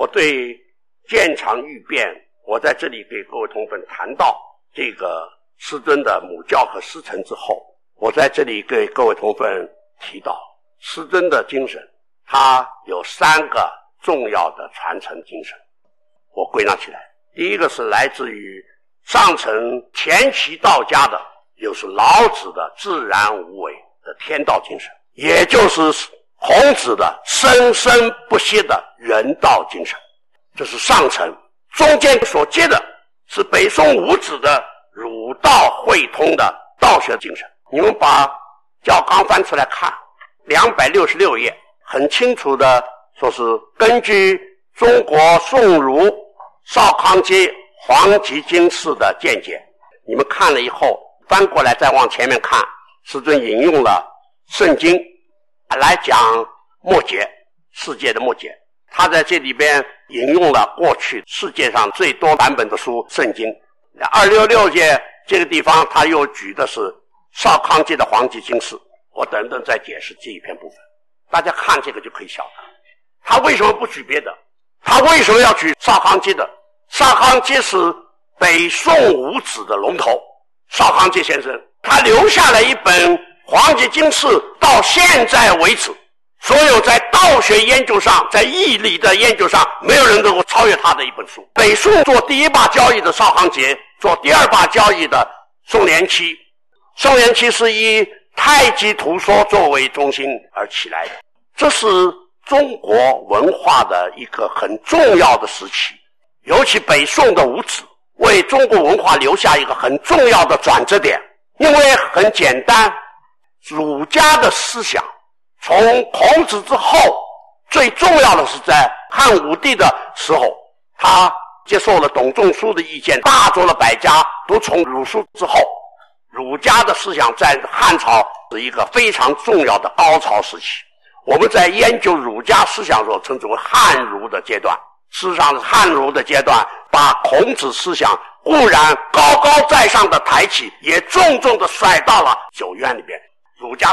我对建长欲变，我在这里给各位同粉谈到这个师尊的母教和师承之后，我在这里给各位同粉提到师尊的精神，它有三个重要的传承精神，我归纳起来，第一个是来自于上层前期道家的，又是老子的自然无为的天道精神，也就是孔子的生生不息的人道精神。这是上层，中间所接的是北宋五子的儒道会通的道学精神。你们把教纲翻出来看，两百六十六页，很清楚的说是根据中国宋儒邵康节黄极经世的见解。你们看了以后，翻过来再往前面看，师尊引用了圣经来讲末节，世界的末节。他在这里边引用了过去世界上最多版本的书《圣经》，二六六页这个地方他又举的是邵康节的《黄极经世》，我等等再解释这一篇部分，大家看这个就可以晓得，他为什么不举别的？他为什么要举邵康节的？邵康节是北宋五子的龙头，邵康节先生他留下了一本《黄极经世》，到现在为止。所有在道学研究上，在义理的研究上，没有人能够超越他的一本书。北宋做第一把交椅的邵康节，做第二把交椅的宋濂期。宋濂期是以太极图说作为中心而起来的，这是中国文化的一个很重要的时期。尤其北宋的五子，为中国文化留下一个很重要的转折点。因为很简单，儒家的思想。从孔子之后，最重要的是在汉武帝的时候，他接受了董仲舒的意见，大作了百家，都从儒书之后，儒家的思想在汉朝是一个非常重要的高潮时期。我们在研究儒家思想时候，称之为汉儒的阶段。事实上，汉儒的阶段把孔子思想固然高高在上的抬起，也重重的甩到了九院里边。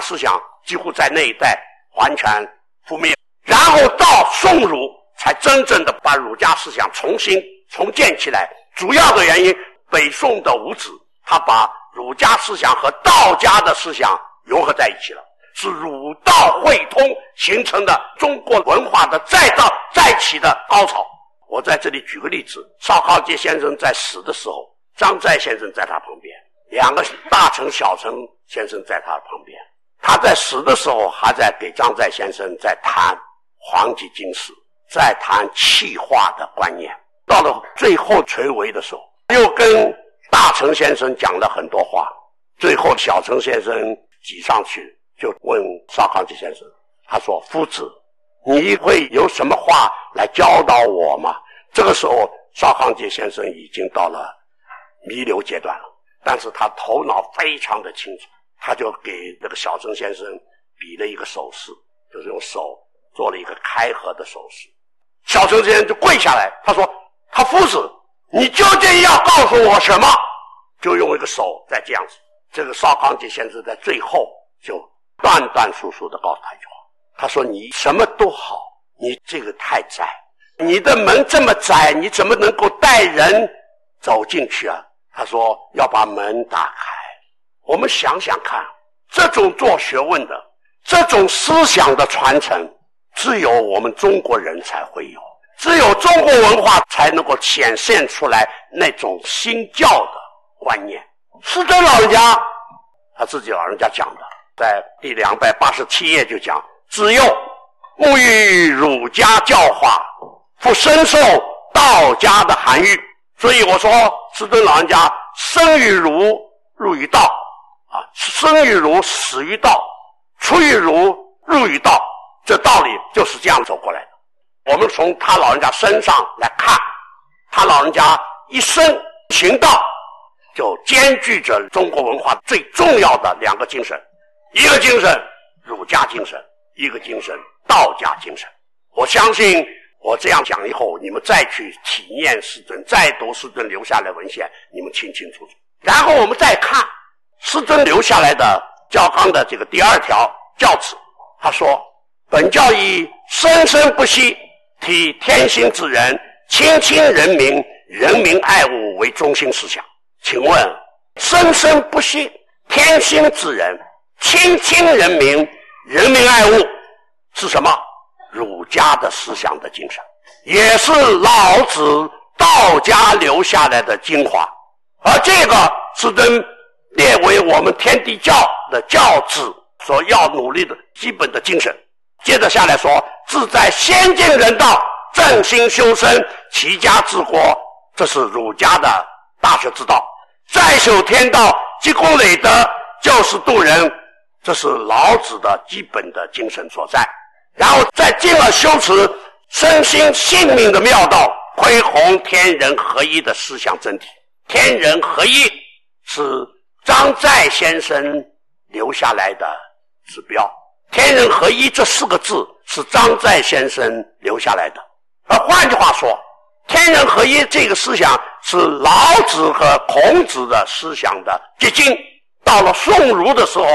思想。几乎在那一代完全覆灭，然后到宋儒才真正的把儒家思想重新重建起来。主要的原因，北宋的五子他把儒家思想和道家的思想融合在一起了，是儒道会通形成的中国文化的再造再起的高潮。我在这里举个例子：邵康节先生在死的时候，张载先生在他旁边，两个大臣小臣先生在他旁边。他在死的时候，还在给张载先生在谈《黄极经世》，在谈气化的观念。到了最后垂危的时候，又跟大成先生讲了很多话。最后小成先生挤上去，就问邵康节先生：“他说，夫子，你会有什么话来教导我吗？”这个时候，邵康节先生已经到了弥留阶段了，但是他头脑非常的清楚。他就给那个小曾先生比了一个手势，就是用手做了一个开合的手势。小曾先生就跪下来，他说：“他夫子，你究竟要告诉我什么？”就用一个手在这样子。这个邵康节先生在最后就断断续续的告诉他一句话：“他说你什么都好，你这个太窄，你的门这么窄，你怎么能够带人走进去啊？”他说：“要把门打开。”我们想想看，这种做学问的、这种思想的传承，只有我们中国人才会有，只有中国文化才能够显现出来那种新教的观念。师尊老人家他自己老人家讲的，在第两百八十七页就讲：“自幼沐于儒家教化，复深受道家的涵育。”所以我说，师尊老人家生于儒，入于道。啊，生于儒，死于道，出于儒，入于道，这道理就是这样走过来的。我们从他老人家身上来看，他老人家一生行道，就兼具着中国文化最重要的两个精神：一个精神儒家精神，一个精神道家精神。我相信我这样讲以后，你们再去体验师尊，再读师尊留下来文献，你们清清楚楚。然后我们再看。师尊留下来的教纲的这个第二条教旨，他说：“本教以生生不息，体天心之人，亲亲人民，人民爱物为中心思想。请问，生生不息天心之人，亲亲人民，人民爱物是什么？儒家的思想的精神，也是老子、道家留下来的精华。而这个是跟列为我们天地教的教旨所要努力的基本的精神。接着下来说，志在先进人道，正心修身，齐家治国，这是儒家的大学之道。再修天道，积功累德，救世度人，这是老子的基本的精神所在。然后再进而修持身心性命的妙道，恢弘天人合一的思想真谛。天人合一是张载先生留下来的指标。天人合一这四个字是张载先生留下来的。而换句话说，天人合一这个思想是老子和孔子的思想的结晶。到了宋儒的时候，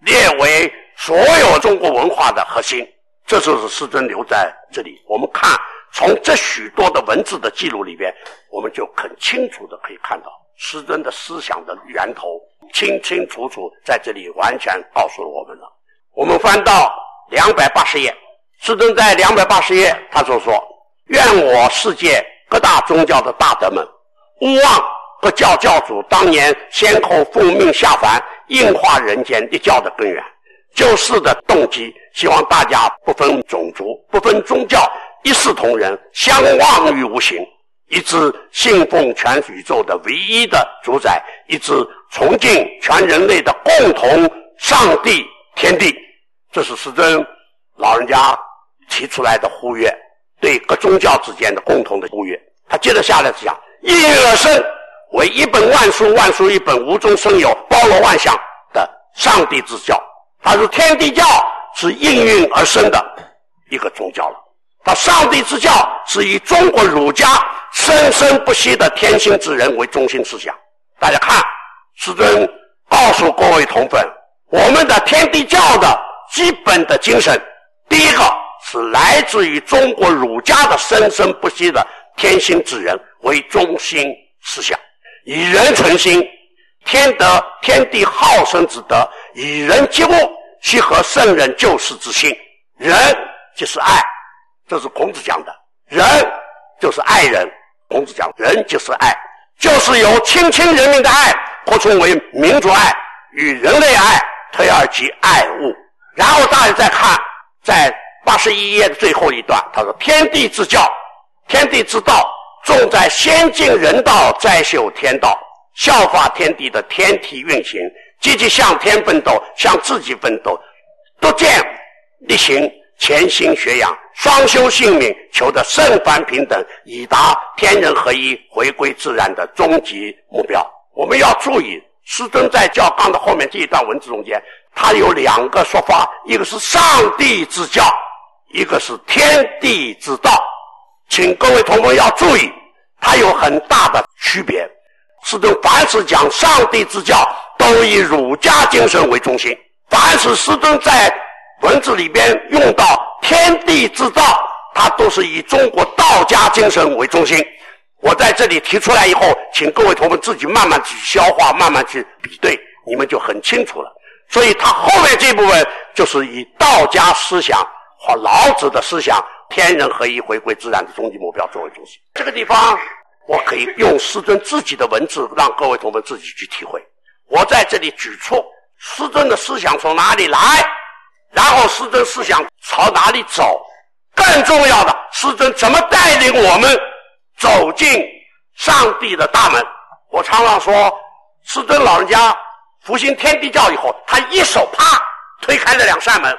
列为所有中国文化的核心。这就是师尊留在这里。我们看从这许多的文字的记录里边，我们就很清楚的可以看到师尊的思想的源头，清清楚楚在这里完全告诉了我们了。我们翻到两百八十页，师尊在两百八十页他就说：“愿我世界各大宗教的大德们，勿忘各教教主当年先后奉命下凡，硬化人间一教的根源。”救世的动机，希望大家不分种族、不分宗教，一视同仁，相忘于无形，一致信奉全宇宙的唯一的主宰，一致崇敬全人类的共同上帝天地。这是师尊老人家提出来的呼吁，对各宗教之间的共同的呼吁。他接着下来讲：应运而生，为一本万书，万书一本，无中生有，包罗万象的上帝之教。他是天地教是应运而生的一个宗教了。他上帝之教是以中国儒家生生不息的天心之人为中心思想。大家看，师尊告诉各位同粉，我们的天地教的基本的精神，第一个是来自于中国儒家的生生不息的天心之人为中心思想，以人存心，天德天地好生之德，以人接物。契合圣人救世之心，人就是爱，这是孔子讲的。人就是爱人，孔子讲人就是爱，就是由亲亲人民的爱扩充为民族爱与人类爱，推而及爱物。然后大家再看，在八十一页的最后一段，他说：“天地之教，天地之道，重在先进人道，再修天道，效法天地的天体运行。”积极向天奋斗，向自己奋斗，独见力行，潜心学养，双修性命，求得圣凡平等，以达天人合一、回归自然的终极目标。我们要注意，师尊在教纲的后面这一段文字中间，他有两个说法：一个是上帝之教，一个是天地之道。请各位同学要注意，它有很大的区别。师尊凡是讲上帝之教。都以儒家精神为中心。凡是师尊在文字里边用到天地之道，它都是以中国道家精神为中心。我在这里提出来以后，请各位同学自己慢慢去消化，慢慢去比对，你们就很清楚了。所以，他后面这部分就是以道家思想和老子的思想，天人合一、回归自然的终极目标作为中心。这个地方，我可以用师尊自己的文字，让各位同学自己去体会。我在这里举出师尊的思想从哪里来，然后师尊思想朝哪里走，更重要的，师尊怎么带领我们走进上帝的大门。我常常说，师尊老人家复兴天地教以后，他一手啪推开了两扇门，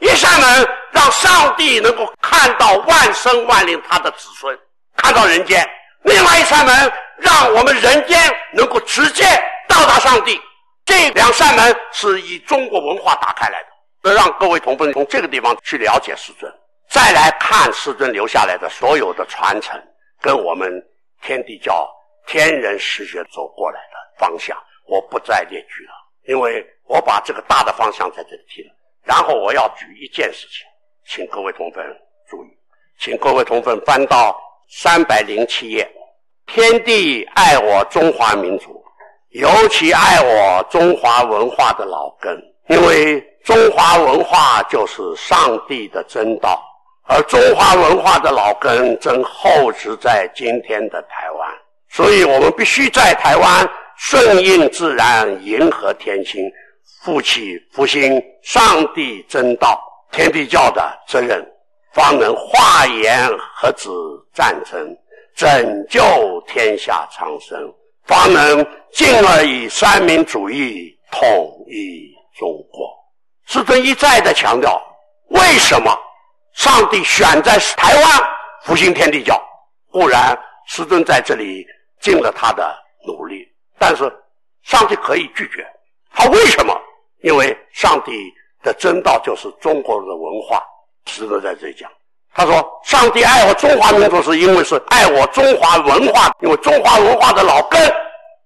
一扇门让上帝能够看到万生万灵他的子孙，看到人间；另外一扇门让我们人间能够直接。到达上帝，这两扇门是以中国文化打开来的。这让各位同奋从这个地方去了解师尊，再来看师尊留下来的所有的传承，跟我们天地教天人实学走过来的方向，我不再列举了，因为我把这个大的方向在这里提了。然后我要举一件事情，请各位同分注意，请各位同分翻到三百零七页。天地爱我中华民族，尤其爱我中华文化的老根，因为中华文化就是上帝的真道，而中华文化的老根正厚植在今天的台湾，所以我们必须在台湾顺应自然，迎合天心，负起复兴上帝真道、天地教的责任，方能化言和止战争。拯救天下苍生，方能进而以三民主义统一中国。师尊一再的强调，为什么上帝选在台湾复兴天地教？固然师尊在这里尽了他的努力，但是上帝可以拒绝。他为什么？因为上帝的真道就是中国的文化。师尊在这里讲。他说：“上帝爱我中华民族，是因为是爱我中华文化，因为中华文化的老根，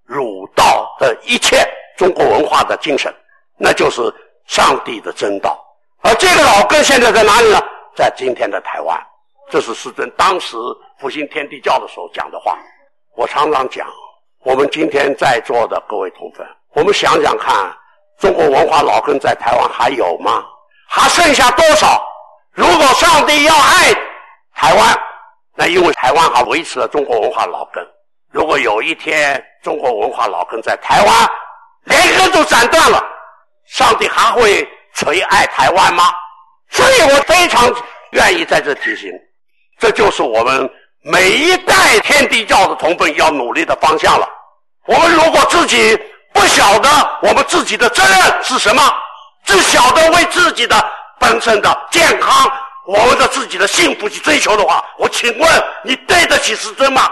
儒道的一切中国文化的精神，那就是上帝的真道。而这个老根现在在哪里呢？在今天的台湾。这是师尊当时复兴天地教的时候讲的话。我常常讲，我们今天在座的各位同分，我们想想看，中国文化老根在台湾还有吗？还剩下多少？”如果上帝要爱台湾，那因为台湾还维持了中国文化老根。如果有一天中国文化老根在台湾连根都斩断了，上帝还会垂爱台湾吗？所以我非常愿意在这提醒，这就是我们每一代天地教的同辈要努力的方向了。我们如果自己不晓得我们自己的责任是什么，只晓得为自己的。本身的健康，我们的自己的幸福去追求的话，我请问你对得起师尊吗？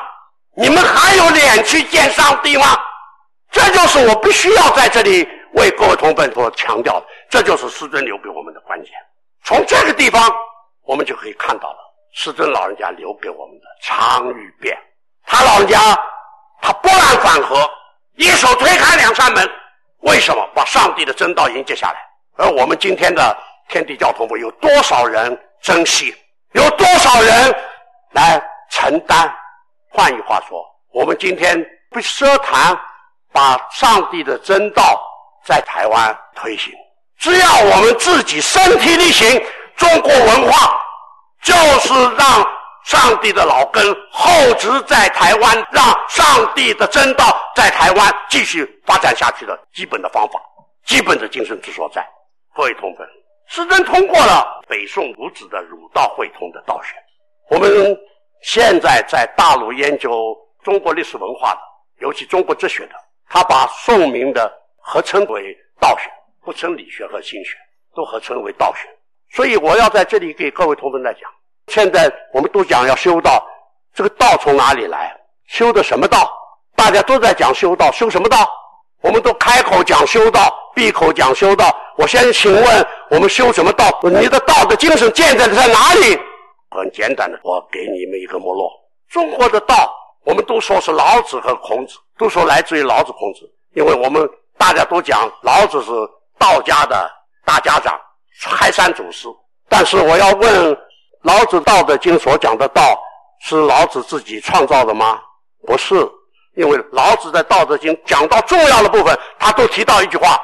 你们还有脸去见上帝吗？这就是我必须要在这里为各位同奋所强调的，这就是师尊留给我们的关键。从这个地方，我们就可以看到了师尊老人家留给我们的常与变。他老人家他拨乱反合，一手推开两扇门，为什么把上帝的真道迎接下来？而我们今天的。天地教同奋有多少人珍惜？有多少人来承担？换句话说，我们今天不奢谈把上帝的真道在台湾推行，只要我们自己身体力行，中国文化就是让上帝的老根厚植在台湾，让上帝的真道在台湾继续发展下去的基本的方法，基本的精神之所在。各位同奋。师尊通过了北宋儒子的儒道会通的道学。我们现在在大陆研究中国历史文化的，尤其中国哲学的，他把宋明的合称为道学，不称理学和心学，都合称为道学。所以我要在这里给各位同奋来讲，现在我们都讲要修道，这个道从哪里来？修的什么道？大家都在讲修道，修什么道？我们都开口讲修道，闭口讲修道。我先请问，我们修什么道？你的道的精神建在了在哪里？很简单的，我给你们一个脉络。中国的道，我们都说是老子和孔子，都说来自于老子、孔子，因为我们大家都讲老子是道家的大家长，开山祖师。但是我要问，老子《道德经》所讲的道，是老子自己创造的吗？不是，因为老子在《道德经》讲到重要的部分，他都提到一句话：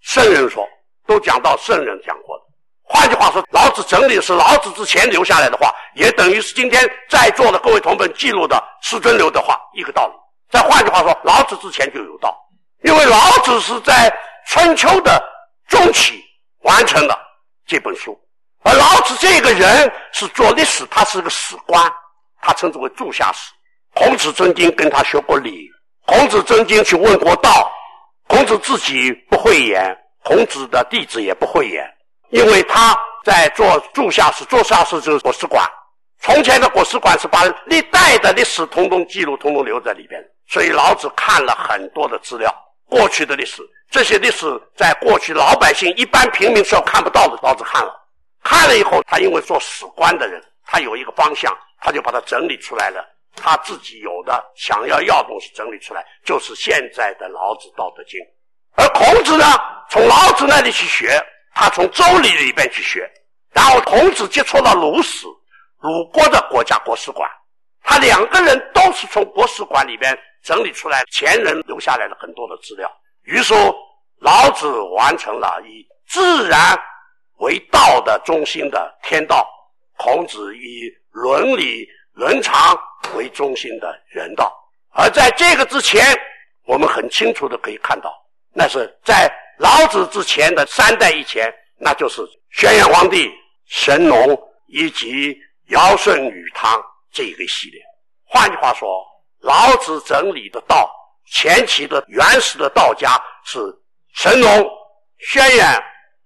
圣人说。都讲到圣人讲过的，换句话说，老子整理是老子之前留下来的话，也等于是今天在座的各位同奋记录的师尊留的话，一个道理。再换句话说，老子之前就有道，因为老子是在春秋的中期完成了这本书，而老子这个人是做历史，他是个史官，他称之为柱下史。孔子曾经跟他学过礼，孔子曾经去问过道，孔子自己不会言。孔子的弟子也不会言，因为他在做柱下史，柱下史就是国史馆。从前的国史馆是把历代的历史通通记录，通通留在里边。所以老子看了很多的资料，过去的历史，这些历史在过去老百姓、一般平民是要看不到的。老子看了，看了以后，他因为做史官的人，他有一个方向，他就把它整理出来了。他自己有的想要要东西整理出来，就是现在的《老子·道德经》。而孔子呢，从老子那里去学，他从周礼里边去学，然后孔子接触了鲁史，鲁国的国家国史馆，他两个人都是从国史馆里边整理出来前人留下来的很多的资料。于是老子完成了以自然为道的中心的天道，孔子以伦理伦常为中心的人道。而在这个之前，我们很清楚的可以看到，那是在老子之前的三代以前，那就是轩辕皇帝、神农以及尧舜禹汤这一个系列。换句话说，老子整理的道，前期的原始的道家是神农、轩辕、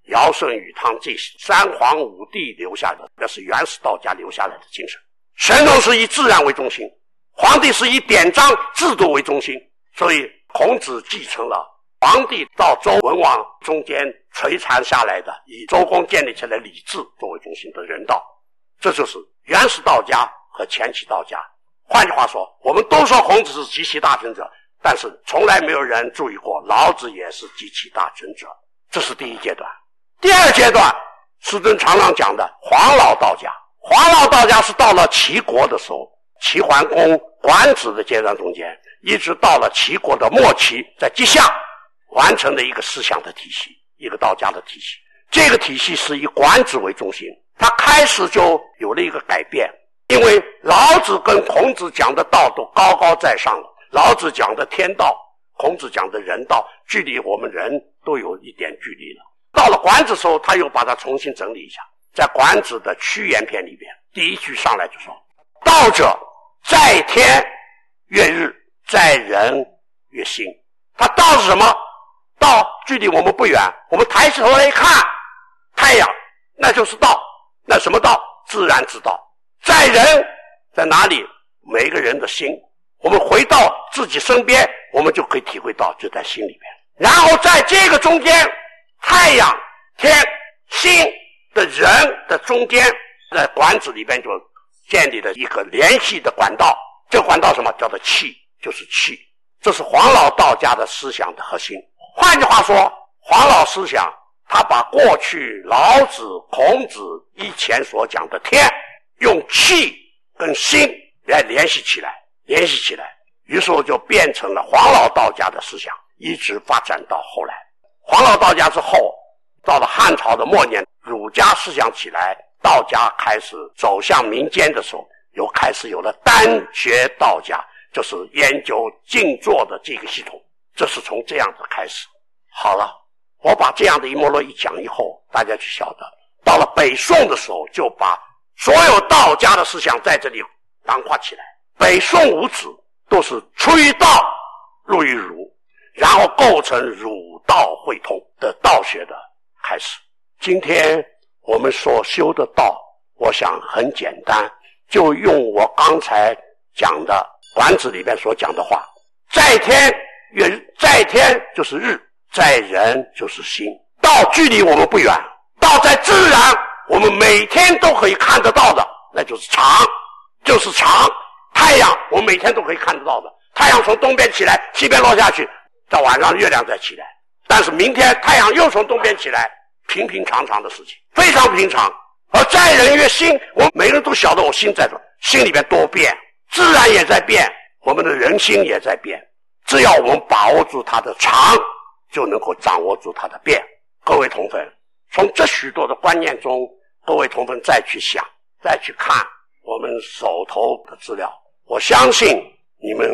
尧舜禹汤这三皇五帝留下的，那是原始道家留下来的精神。神农是以自然为中心。皇帝是以典章制度为中心，所以孔子继承了黄帝到周文王中间垂传下来的以周公建立起来礼制作为中心的人道，这就是原始道家和前期道家。换句话说，我们都说孔子是极其大成者，但是从来没有人注意过老子也是极其大成者。这是第一阶段。第二阶段，师尊常常讲的黄老道家，黄老道家是到了齐国的时候，齐桓公。管子的阶段中间，一直到了齐国的末期，在稷下完成的一个思想的体系，一个道家的体系。这个体系是以管子为中心，他开始就有了一个改变，因为老子跟孔子讲的道都高高在上了。老子讲的天道，孔子讲的人道，距离我们人都有一点距离了。到了管子时候，他又把它重新整理一下，在管子的屈原篇里边，第一句上来就说：“道者。”在天曰日，在人曰星。他道是什么？道距离我们不远，我们抬起头来一看，太阳，那就是道。那什么道？自然之道。在人，在哪里？每个人的心。我们回到自己身边，我们就可以体会到，就在心里边。然后在这个中间，太阳、天、星的人的中间，在管子里边就。建立了一个联系的管道，这个管道什么叫做气？就是气，这是黄老道家的思想的核心。换句话说，黄老思想他把过去老子、孔子以前所讲的天，用气跟心来联系起来，联系起来，于是就变成了黄老道家的思想，一直发展到后来。黄老道家之后，到了汉朝的末年，儒家思想起来。道家开始走向民间的时候，又开始有了单学道家，就是研究静坐的这个系统。这是从这样子开始。好了，我把这样的一脉络一讲以后，大家就晓得，到了北宋的时候，就把所有道家的思想在这里囊括起来。北宋五子都是出于道入于儒，然后构成儒道会通的道学的开始。今天。我们所修的道，我想很简单，就用我刚才讲的《管子》里面所讲的话：“在天曰日，在天就是日，在人就是心。道距离我们不远，道在自然，我们每天都可以看得到的，那就是长，就是长。太阳，我们每天都可以看得到的。太阳从东边起来，西边落下去，到晚上月亮再起来。但是明天太阳又从东边起来。”平平常常的事情，非常平常。而在人曰心，我每个人都晓得我心在这，心里边多变，自然也在变，我们的人心也在变。只要我们把握住它的长，就能够掌握住它的变。各位同粉，从这许多的观念中，各位同分再去想，再去看我们手头的资料，我相信你们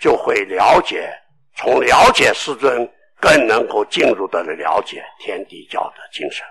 就会了解，从了解师尊。更能够进入的了解天地教的精神。